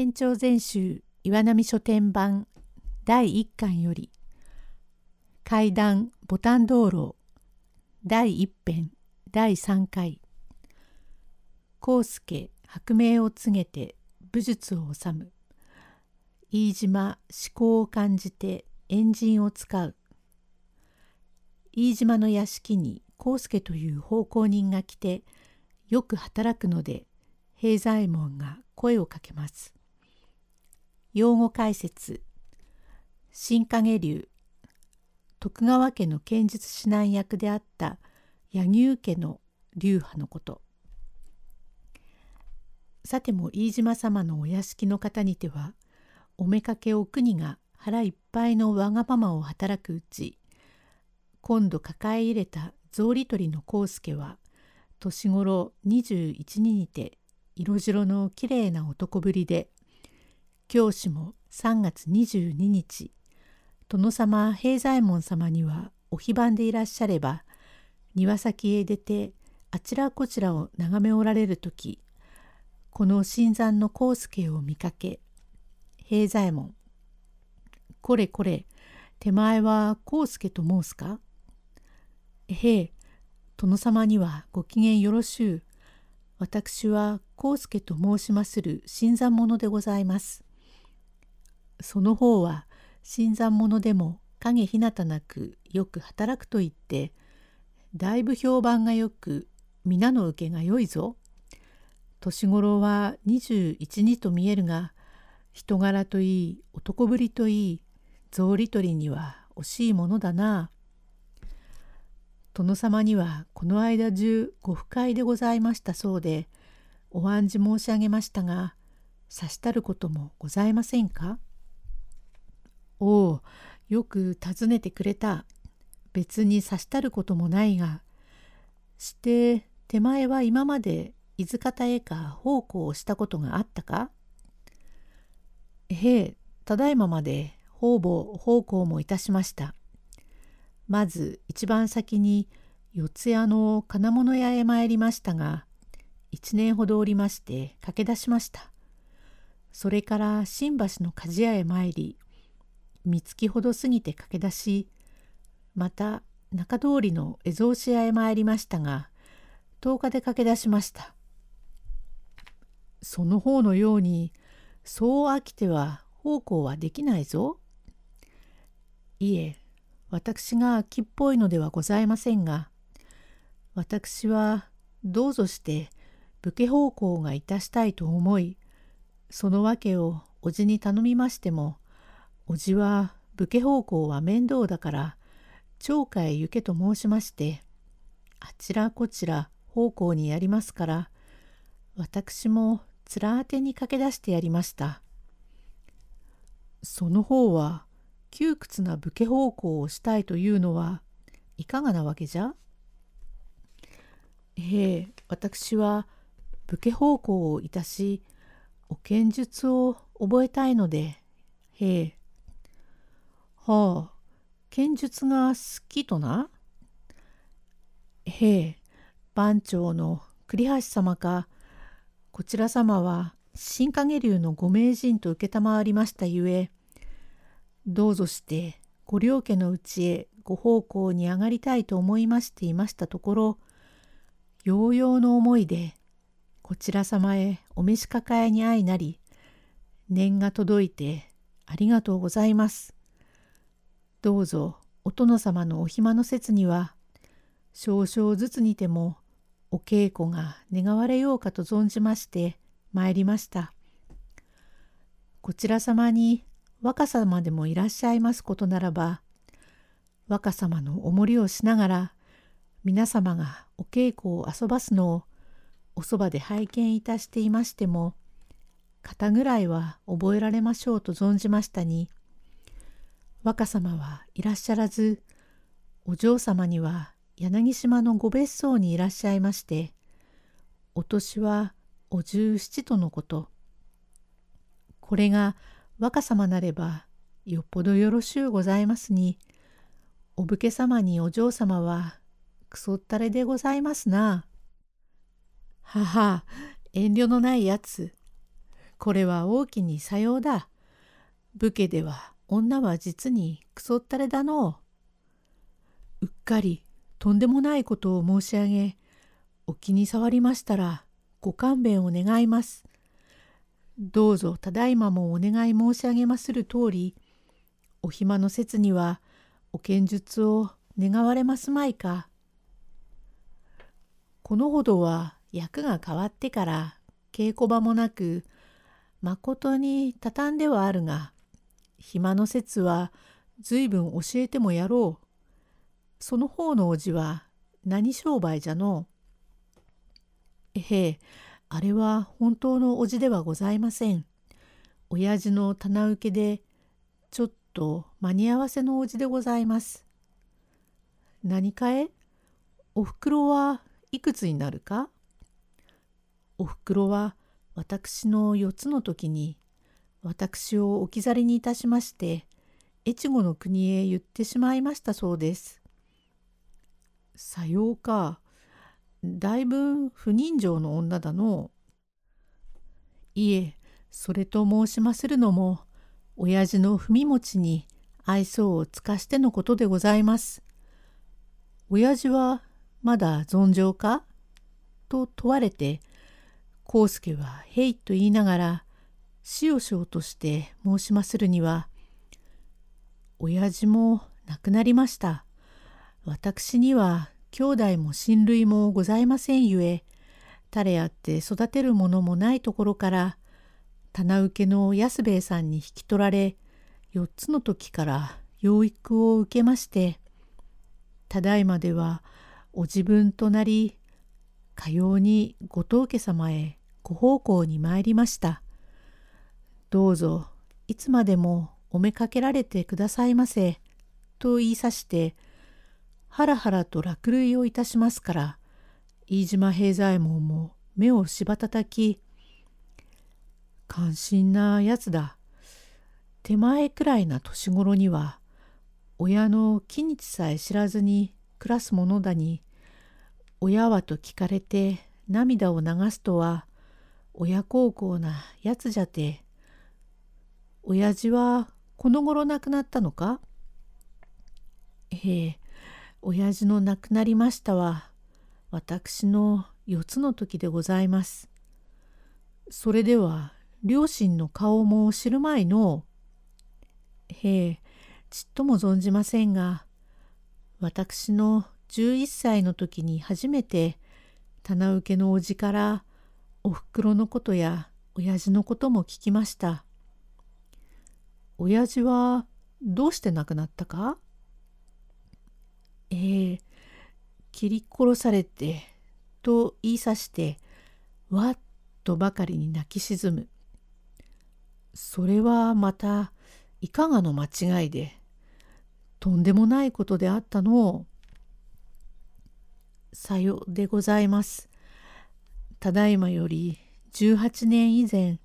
延長全集岩波書店版第1巻より階段ボタン道路第1編第3回康介白明を告げて武術を治む飯島思考を感じてエンジンを使う飯島の屋敷に康介という奉公人が来てよく働くので平左衛門が声をかけます。用語解説。新影流。徳川家の剣術指南役であった柳生家の流派のこと。さても飯島様のお屋敷の方にてはおめかけお国が腹いっぱいのわがままを働くうち今度抱え入れた草履取りの康介は年頃21ににて色白のきれいな男ぶりで教師も3月22日殿様平左衛門様にはお非番でいらっしゃれば庭先へ出てあちらこちらを眺めおられる時この新参の康介を見かけ平左衛門これこれ手前は康介と申すか？へえ殿様にはご機嫌よろしゅう私は康介と申しまする新参者でございます。その方は新参者でも影ひなたなくよく働くと言ってだいぶ評判がよく皆の受けが良いぞ。年頃は21二と見えるが人柄といい男ぶりといい草履取りには惜しいものだな。殿様にはこの間中ご不快でございましたそうでお案じ申し上げましたが差したることもございませんか？おお、よく尋ねてくれた。別に差したることもないが、して手前は今まで伊豆方へか奉公をしたことがあったか？へえ、ただいままで方々奉公もいたしました。まず一番先に四谷の金物屋へ参りましたが、一年ほどおりまして駆け出しました。それから新橋の鍛冶屋へ参り、三月ほど過ぎて駆け出しまた中通りの蝦夷市屋へ参りましたが10日で駆け出しました。その方のようにそう飽きては奉公はできないぞ。いえ私が秋っぽいのではございませんが私はどうぞして武家奉公がいたしたいと思いその訳を叔父に頼みましてもおじは武家奉公は面倒だから町下へ行けと申しましてあちらこちら奉公にやりますから私も面当てに駆け出してやりました。その方は窮屈な武家奉公をしたいというのはいかがなわけじゃ？ええ私は武家奉公をいたしお剣術を覚えたいのでへえはあ、剣術が好きとな？へえ、番長の栗橋様か、こちら様は新影流のご名人と承りましたゆえ、どうぞしてご両家のうちへご奉公に上がりたいと思いましていましたところ、ようようの思いで、こちら様へお召し抱えに相なり、念が届いてありがとうございます。どうぞお殿様のお暇の説には少々ずつにてもお稽古が願われようかと存じまして参りました。こちら様に若様でもいらっしゃいますことならば若様のおもりをしながら皆様がお稽古を遊ばすのをおそばで拝見いたしていましても肩ぐらいは覚えられましょうと存じましたに若様はいらっしゃらずお嬢様には柳島のご別荘にいらっしゃいましてお年はお十七とのことこれが若様なればよっぽどよろしゅうございますにお武家様にお嬢様はくそったれでございますな。はは遠慮のないやつこれは大きにさようだ。武家では女は実にくそったれだのう。うっかりとんでもないことを申し上げ、お気に障りましたらご勘弁を願います。どうぞただいまもお願い申し上げまする通り、お暇の説にはお剣術を願われますまいか。このほどは役が変わってから稽古場もなく、まことに畳んではあるが、暇の説は随分教えてもやろう。その方のおじは何商売じゃの？えへえあれは本当のおじではございません。親父の棚受けでちょっと間に合わせのおじでございます。何かえ？おふくろはいくつになるか？おふくろは私の4つの時に私を置き去りにいたしまして越後の国へ言ってしまいましたそうです。さようか。だいぶ不人情の女だの。いえ、それと申しまするのも、親父の文持ちに愛想を尽かしてのことでございます。親父はまだ存上か？と問われて、康介は「へい」と言いながらしおしおとして申しまするには「親父も亡くなりました。私には兄弟も親類もございませんゆえ誰あって育てるものもないところから棚受けの安兵衛さんに引き取られ4つの時から養育を受けましてただいまではお自分となりかようにご当家様へご奉公に参りました。どうぞいつまでもお目かけられてくださいませ。と言いさしてハラハラと落類をいたしますから、飯島平左衛門も目をしばたたき、関心なやつだ。手前くらいな年頃には、親の気日さえ知らずに暮らすものだに、親はと聞かれて涙を流すとは、親孝行なやつじゃて、親父はこの頃亡くなったのか？ええ、親父の亡くなりましたは、私の四つの時でございます。それでは、両親の顔も知るまいの？へえ、ちっとも存じませんが、私の11歳の時に初めて、棚受けのおじからおふくろのことや親父のことも聞きました。親父はどうして亡くなったか？ええー、切り殺されて、と言いさして、わっとばかりに泣き沈む。それはまた、いかがの間違いで、とんでもないことであったのを、さようでございます。ただいまより18年以前、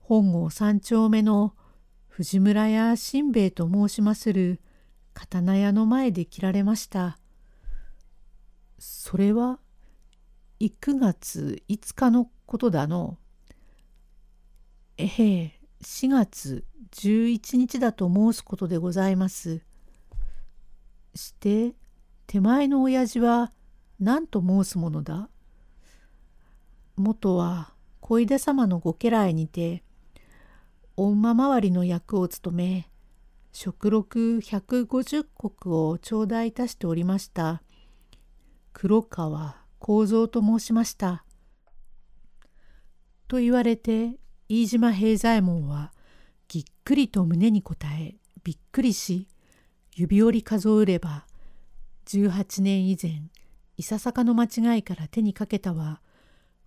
本郷三丁目の藤村屋新兵衛と申しまする刀屋の前で切られました。それは9月5日のことだの。えへえ、4月11日だと申すことでございます。して手前の親父は何と申すものだ？元は小出様のご家来にて御馬周りの役を務め食録150石を頂戴いたしておりました。黒川幸三と申しました。と言われて飯島平左衛門はぎっくりと胸に答えびっくりし指折り数えれば18年以前いささかの間違いから手にかけたは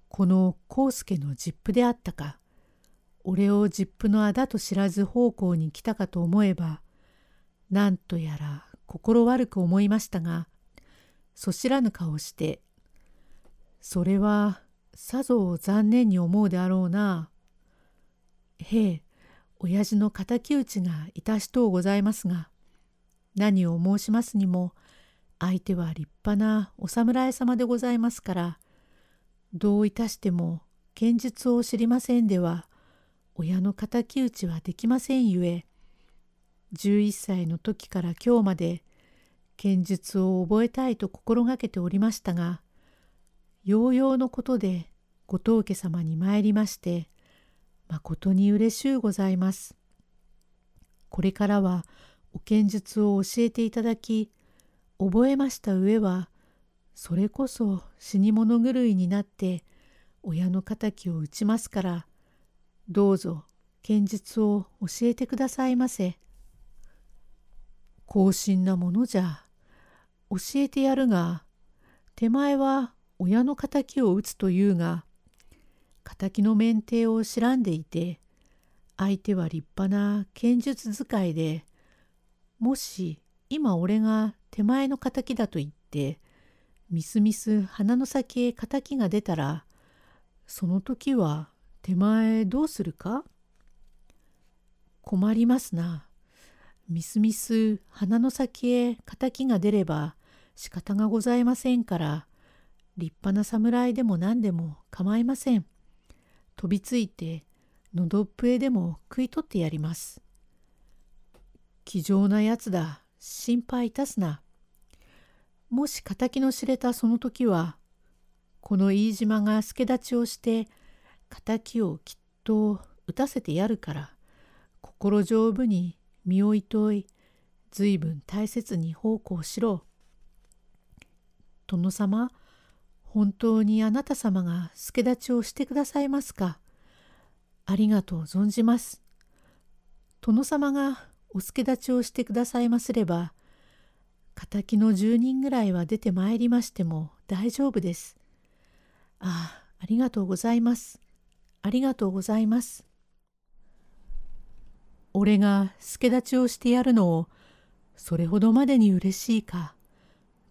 この康介の実父であったか。俺を実父のあだと知らず奉公に来たかと思えば、なんとやら心悪く思いましたが、そしらぬ顔して、それはさぞ残念に思うであろうな。へえ、親父の敵討ちがいたしとうございますが、何を申しますにも、相手は立派なお侍様でございますから、どういたしても剣術を知りませんでは、親の敵討ちはできませんゆえ11歳の時から今日まで剣術を覚えたいと心がけておりましたがようようのことでご当家様に参りましてまことに嬉しゅうございます。これからはお剣術を教えていただき覚えました上はそれこそ死に物狂いになって親の敵を討ちますからどうぞ剣術を教えてくださいませ。高深なものじゃ教えてやるが手前は親の敵を討つというが敵の免停を知らんでいて相手は立派な剣術使いでもし今俺が手前の敵だと言ってみすみす鼻の先へ敵が出たらその時は手前どうするか？困りますな。みすみす鼻の先へ敵が出れば仕方がございませんから立派な侍でも何でも構いません。飛びついてのどっぷへでも食い取ってやります。気丈なやつだ心配いたすな。もし敵の知れたその時はこの飯島が助立ちをして敵をきっと打たせてやるから心丈夫に身をいとい随分大切に奉公しろ。殿様本当にあなた様が助立ちをしてくださいますか？ありがとう存じます。殿様がお助立ちをしてくださいますれば敵の10人ぐらいは出てまいりましても大丈夫です。ああ、ありがとうございます。ありがとうございます。俺が助立ちをしてやるのをそれほどまでに嬉しいか。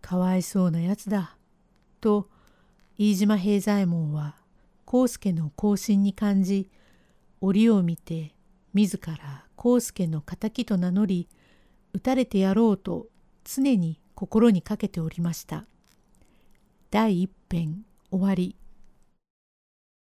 かわいそうなやつだ。と飯島平左衛門は康介の行進に感じ折を見て自ら康介の敵と名乗り撃たれてやろうと常に心にかけておりました。第一編終わり。